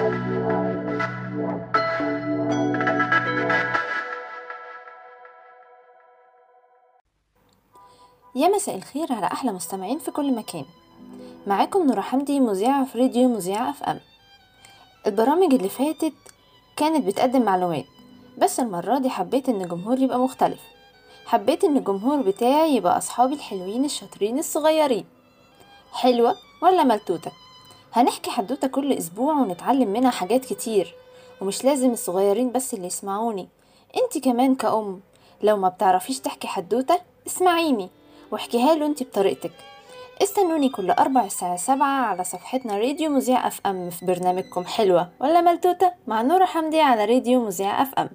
يا مساء الخير على أحلى مستمعين في كل مكان. معاكم نورا حمدي مذيعة في راديو مذيعة أف أم. البرامج اللي فاتت كانت بتقدم معلومات بس المرة دي حبيت إن الجمهور يبقى مختلف. حبيت إن الجمهور بتاعي يبقى أصحابي الحلوين الشاطرين الصغيرين. حلوة ولا ملتوتة؟ هنحكي حدوتة كل أسبوع ونتعلم منها حاجات كتير ومش لازم الصغيرين بس اللي يسمعوني. انت كمان كأم لو ما بتعرفيش تحكي حدوتة اسمعيني واحكيها له انت بطريقتك. استنوني كل أربع الساعة سبعة على صفحتنا راديو مذيع FM في برنامجكم حلوة ولا ملتوتة مع نورة حمدي على راديو مذيع FM.